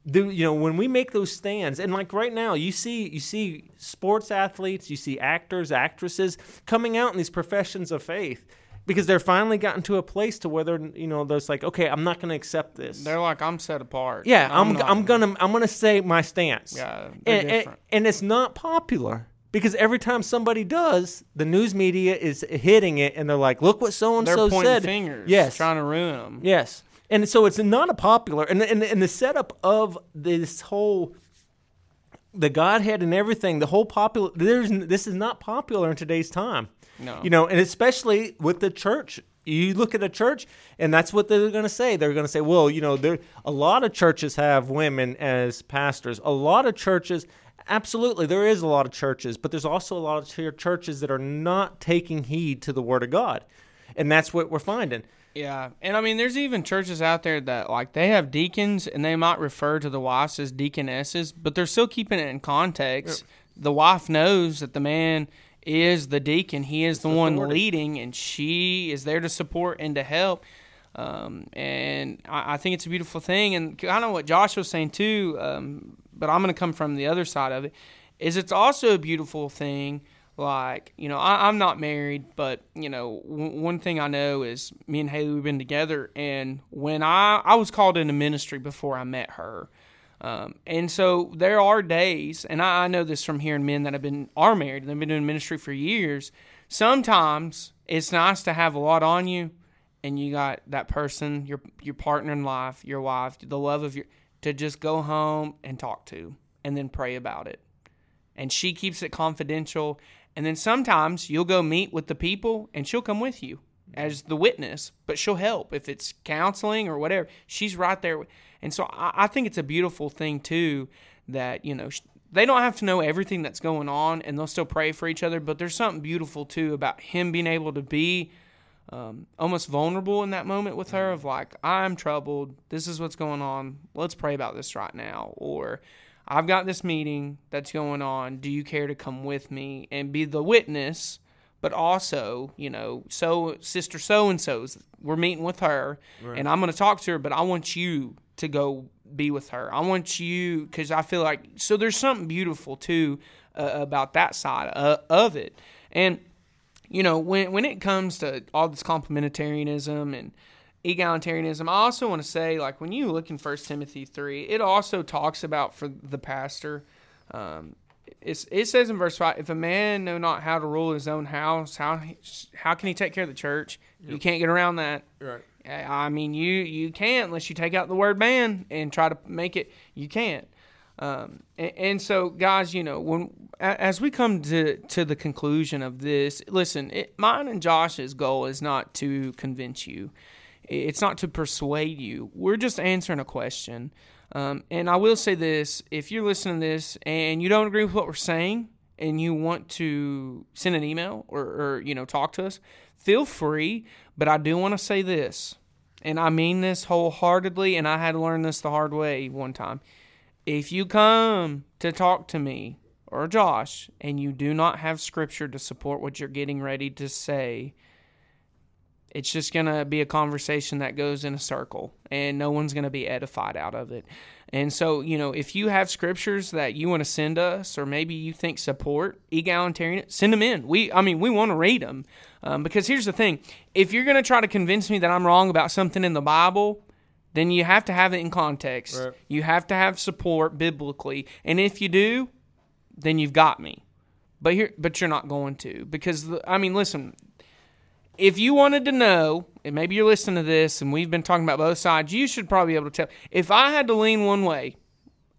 do you know when we make those stands and like right now you see you see sports athletes you see actors actresses coming out in these professions of faith because they're finally gotten to a place to where they're you know there's like okay i'm not going to accept this They're like, I'm set apart. yeah i'm not- i'm gonna i'm gonna say my stance Yeah. and, and, and it's not popular because every time somebody does the news media is hitting it and they're like look what so and so said fingers. yes Trying to ruin them. Yes. And so it's not a popular and and, and the setup of this whole the Godhead and everything, the whole popular there's this is not popular in today's time. No. You know, and especially with the church. You look at a church and that's what they're going to say. They're going to say, "Well, you know, there a lot of churches have women as pastors. A lot of churches Absolutely, there is a lot of churches, but there's also a lot of ch- churches that are not taking heed to the word of God. And that's what we're finding. Yeah, and I mean, there's even churches out there that like they have deacons, and they might refer to the wives as deaconesses, but they're still keeping it in context. The wife knows that the man is the deacon; he is the one authority. leading, and she is there to support and to help. Um, and I, I think it's a beautiful thing, and kind of what Josh was saying too. Um, but I'm going to come from the other side of it. Is it's also a beautiful thing like you know I, i'm not married but you know w- one thing i know is me and haley we've been together. And when i i was called into ministry before i met her. Um, and so there are days and I, I know this from hearing men that have been are married and they've been doing ministry for years. Sometimes it's nice to have a lot on you and you got that person your your partner in life your wife the love of your to just go home and talk to and then pray about it. And she keeps it confidential. And then sometimes you'll go meet with the people and she'll come with you as the witness, but she'll help if it's counseling or whatever. She's right there. And so I, I think it's a beautiful thing too that, you know, they don't have to know everything that's going on and they'll still pray for each other, but there's something beautiful too about him being able to be um, almost vulnerable in that moment with her of like, I'm troubled. This is what's going on. Let's pray about this right now. Or I've got this meeting that's going on. Do you care to come with me and be the witness? But also, you know, so sister so and so's, we're meeting with her, right. and I'm going to talk to her. But I want you to go be with her. I want you because I feel like so. There's something beautiful too uh, about that side uh, of it, and you know, when when it comes to all this complementarianism and egalitarianism, I also want to say, like, when you look in First Timothy three, it also talks about for the pastor. Um, it says in verse five, if a man know not how to rule his own house, how how can he take care of the church? Yep. You can't get around that. Right. I mean, you you can't unless you take out the word man and try to make it. You can't. Um, and, and, so, guys, you know, when as we come to to the conclusion of this, listen, it, mine and Josh's goal is not to convince you. It's not to persuade you. We're just answering a question. Um, and I will say this: if you're listening to this and you don't agree with what we're saying, and you want to send an email or, or you know talk to us, feel free. But I do want to say this, and I mean this wholeheartedly, and I had to learn this the hard way one time if you come to talk to me or Josh and you do not have scripture to support what you're getting ready to say, it's just going to be a conversation that goes in a circle and no one's going to be edified out of it. And so, you know, if you have scriptures that you want to send us or maybe you think support egalitarian, send them in. We, I mean, we want to read them um, because here's the thing: if you're going to try to convince me that I'm wrong about something in the Bible, then you have to have it in context. Right. You have to have support biblically. And if you do, then you've got me. But here but you're not going to because I mean, listen, if you wanted to know, and maybe you're listening to this and we've been talking about both sides, you should probably be able to tell. If I had to lean one way,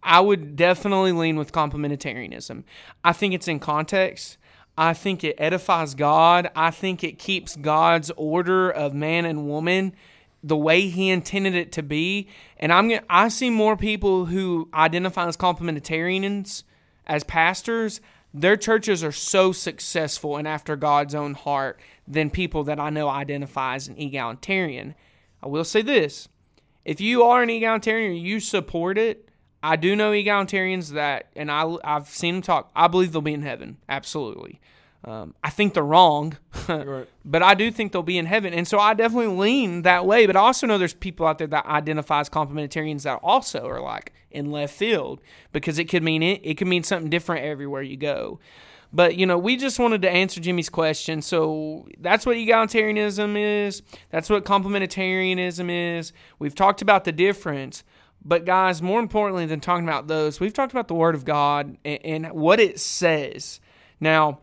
I would definitely lean with complementarianism. I think it's in context. I think it edifies God. I think it keeps God's order of man and woman the way he intended it to be. And I'm I see more people who identify as complementarians as pastors. Their churches are so successful and after God's own heart than people that I know identify as an egalitarian. I will say this: if you are an egalitarian, you support it. I do know egalitarians that, and I I've seen them talk. I believe they'll be in heaven. Absolutely. Um, I think they're wrong, [LAUGHS] right. but I do think they'll be in heaven, and so I definitely lean that way. But I also know there's people out there that identify as complementarians that also are like in left field because it could mean it, it could mean something different everywhere you go. But you know, we just wanted to answer Jimmy's question. So that's what egalitarianism is. That's what complementarianism is. We've talked about the difference. But guys, more importantly than talking about those, we've talked about the Word of God and, and what it says. Now,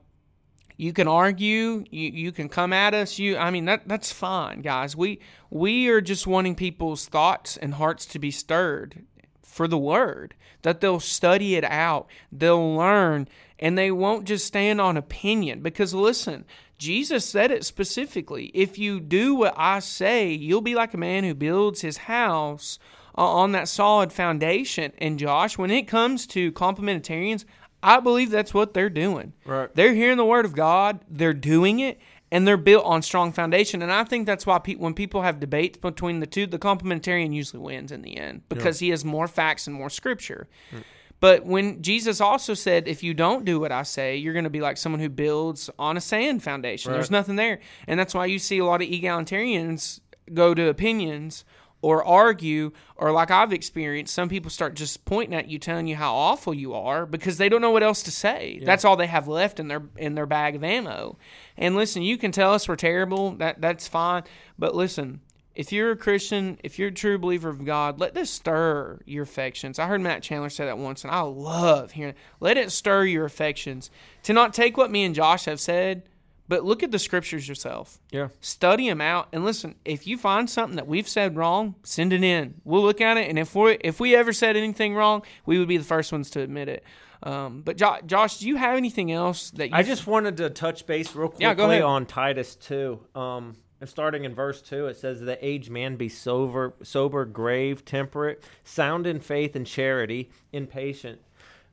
you can argue you, you can come at us you i mean that that's fine guys we we are just wanting people's thoughts and hearts to be stirred for the word that they'll study it out they'll learn and they won't just stand on opinion because listen jesus said it specifically if you do what i say you'll be like a man who builds his house on that solid foundation and josh when it comes to complementarians I believe that's what they're doing. Right. They're hearing the word of God, they're doing it, and they're built on strong foundation. And I think that's why pe- when people have debates between the two, the complementarian usually wins in the end because yeah. he has more facts and more scripture. Mm. But when Jesus also said, if you don't do what I say, you're going to be like someone who builds on a sand foundation. Right. There's nothing there. And that's why you see a lot of egalitarians go to opinions or argue or like I've experienced some people start just pointing at you telling you how awful you are because they don't know what else to say. Yeah. That's all they have left in their in their bag of ammo. And listen, you can tell us we're terrible. That that's fine. But listen, if you're a Christian, if you're a true believer of God, let this stir your affections. I heard Matt Chandler say that once, and I love hearing. It. Let it stir your affections to not take what me and Josh have said but look at the scriptures yourself. Yeah. Study them out and listen. If you find something that we've said wrong, send it in. We'll look at it, and if we if we ever said anything wrong, we would be the first ones to admit it. Um, but jo- Josh, do you have anything else that you? I just wanted to touch base real quickly yeah, on Titus two. Um, and starting in verse two, it says, "The aged man be sober, sober, grave, temperate, sound in faith and charity, impatient."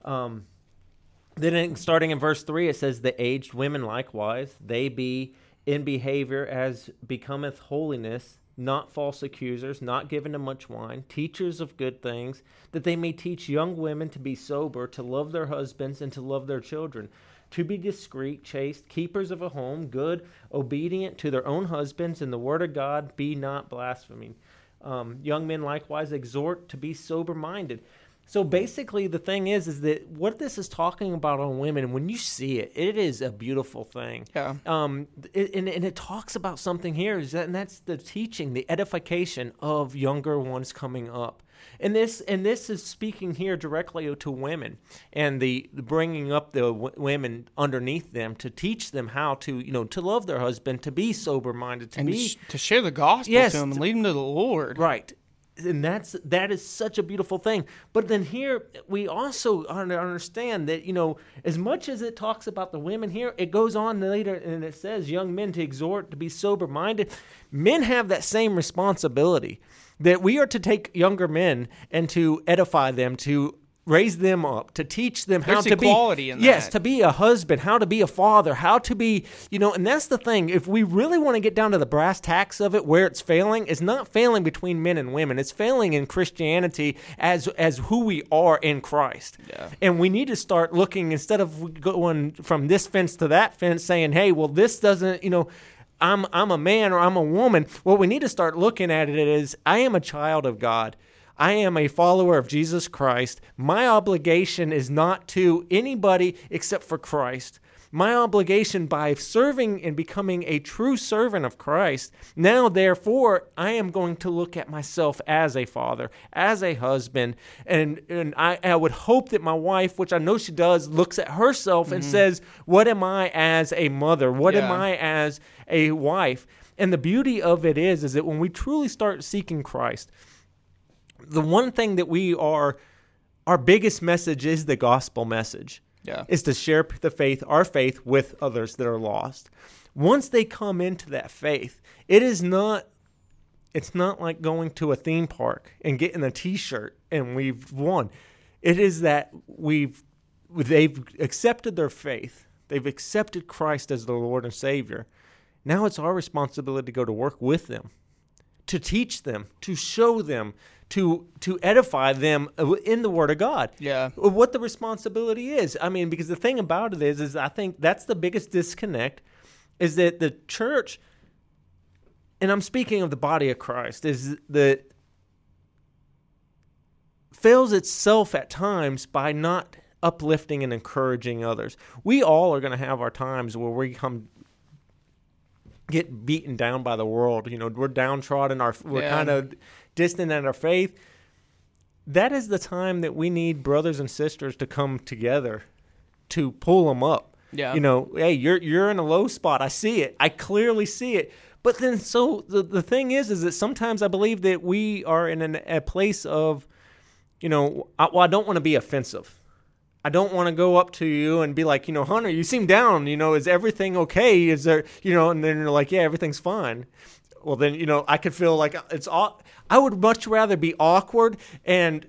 Um, then in, starting in verse 3 it says the aged women likewise they be in behavior as becometh holiness, not false accusers, not given to much wine, teachers of good things, that they may teach young women to be sober, to love their husbands, and to love their children, to be discreet, chaste, keepers of a home, good, obedient to their own husbands, in the word of God, be not blaspheming. Um, young men likewise exhort to be sober minded. So basically, the thing is, is that what this is talking about on women, when you see it, it is a beautiful thing. Yeah. Um, it, and, and it talks about something here, is that, and that's the teaching, the edification of younger ones coming up. And this, and this is speaking here directly to women, and the, bringing up the w- women underneath them to teach them how to, you know, to love their husband, to be sober minded, to and be to share the gospel Yes, to them and lead them to the Lord. Right. And that's that is such a beautiful thing. But then here we also understand that you know as much as it talks about the women here, it goes on later and it says young men to exhort to be sober minded. Men have that same responsibility that we are to take younger men and to edify them to raise them up to teach them how There's to equality be yes to be a husband how to be a father how to be you know and that's the thing. If we really want to get down to the brass tacks of it where it's failing it's not failing between men and women. It's failing in christianity as as who we are in christ. Yeah. and we need to start looking instead of going from this fence to that fence saying hey well this doesn't you know i'm i'm a man or i'm a woman what we need to start looking at it is i am a child of god I am a follower of Jesus Christ. My obligation is not to anybody except for Christ. My obligation by serving and becoming a true servant of Christ, now therefore I am going to look at myself as a father, as a husband, and, and I, I would hope that my wife, which I know she does, looks at herself and mm-hmm. says, What am I as a mother? What am I as a wife? And the beauty of it is, is that when we truly start seeking Christ, the one thing that we are our biggest message is the gospel message Yeah. is to share the faith our faith with others that are lost. Once they come into that faith it is not it's not like going to a theme park and getting a t-shirt and we've won. It is that we've they've accepted their faith. They've accepted christ as their lord and savior. Now it's our responsibility to go to work with them to teach them, to show them, to to edify them uh, in the Word of God. Yeah. What the responsibility is. I mean, because the thing about it is, is I think that's the biggest disconnect, is that the church, and I'm speaking of the body of Christ, is that fails itself at times by not uplifting and encouraging others. We all are going to have our times where we come get beaten down by the world. You know, we're downtrodden. Our we're Yeah. kind of distant in our faith. That is the time that we need brothers and sisters to come together to pull them up. Yeah. You know, hey, you're you're in a low spot. I see it. I clearly see it. But then, so the the thing is, is that sometimes I believe that we are in an, a place of, you know, I, well, I don't want to be offensive. I don't want to go up to you and be like, you know, Hunter, you seem down. You know, is everything okay? Is there, you know, and then you're like, yeah, everything's fine. Well, then, you know, I could feel like uh, it's all. I would much rather be awkward and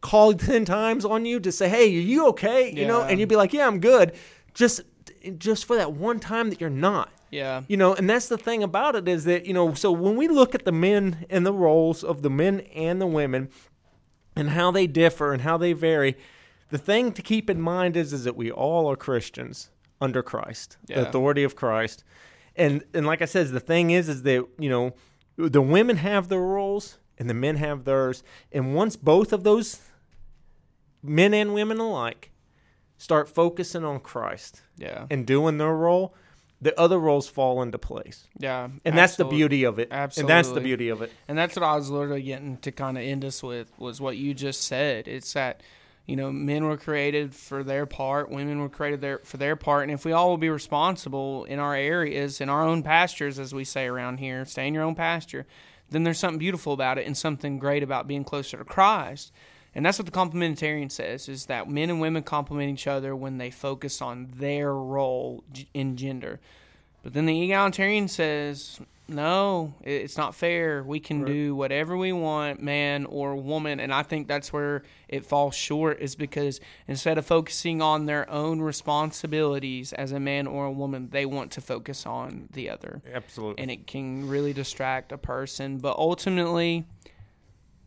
call [LAUGHS] 10 times on you to say, hey, are you okay? You know, and you'd be like, yeah, I'm good. Just, just for that one time that you're not. Yeah. You know, and that's the thing about it is that, you know, so when we look at the men and the roles of the men and the women and how they differ and how they vary, the thing to keep in mind is is that we all are Christians under Christ, Yeah. the authority of Christ. And and like I said, the thing is is that, you know, the women have their roles and the men have theirs. And once both of those men and women alike start focusing on Christ Yeah. and doing their role, the other roles fall into place. Yeah. And that's the beauty. beauty of it. Absolutely. And that's the beauty of it. And that's what I was literally getting to kind of end us with was what you just said. It's that you know men were created for their part, women were created there for their part, and if we all will be responsible in our areas, in our own pastures, as we say around here, stay in your own pasture, then there's something beautiful about it and something great about being closer to Christ. And that's what the complementarian says: is that men and women complement each other when they focus on their role in gender. But then the egalitarian says, no, it's not fair. We can right. do whatever we want, man or woman. And I think that's where it falls short, is because instead of focusing on their own responsibilities as a man or a woman, they want to focus on the other. Absolutely. And it can really distract a person. But ultimately,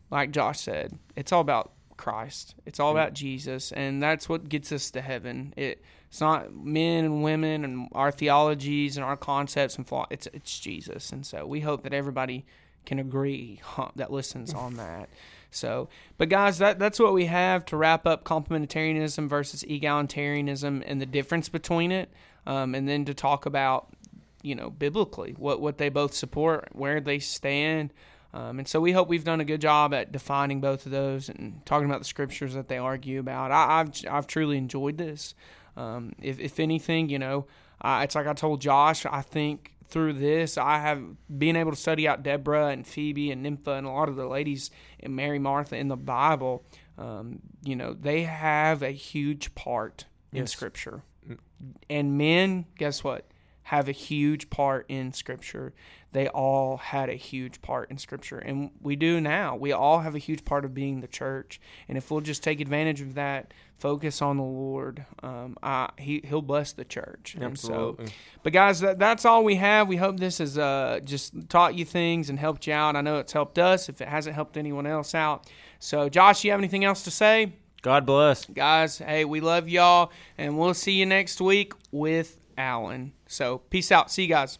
like Josh said, it's all about Christ. It's all about Jesus, and that's what gets us to heaven. It, it's not men and women and our theologies and our concepts and flaw. It's it's Jesus, and so we hope that everybody can agree huh, that listens on that. So, but guys, that that's what we have to wrap up complementarianism versus egalitarianism and the difference between it, um, and then to talk about you know biblically what what they both support, where they stand. Um, and so we hope we've done a good job at defining both of those and talking about the scriptures that they argue about. I, have I've truly enjoyed this. Um, if if anything, you know, uh, it's like I told Josh. I think through this, I have been able to study out Deborah and Phoebe and Nympha and a lot of the ladies and Mary Martha in the Bible. Um, you know, they have a huge part in yes. Scripture. Mm. And men, guess what? Have a huge part in Scripture they all had a huge part in Scripture. And we do now. We all have a huge part of being the church. And if we'll just take advantage of that, focus on the Lord, um, I, he, He'll bless the church. Absolutely. And so, but guys, that, that's all we have. We hope this has uh, just taught you things and helped you out. I know it's helped us if it hasn't helped anyone else out. So, Josh, you have anything else to say? God bless. Guys, hey, we love y'all, and we'll see you next week with Alan. So, peace out. See you guys.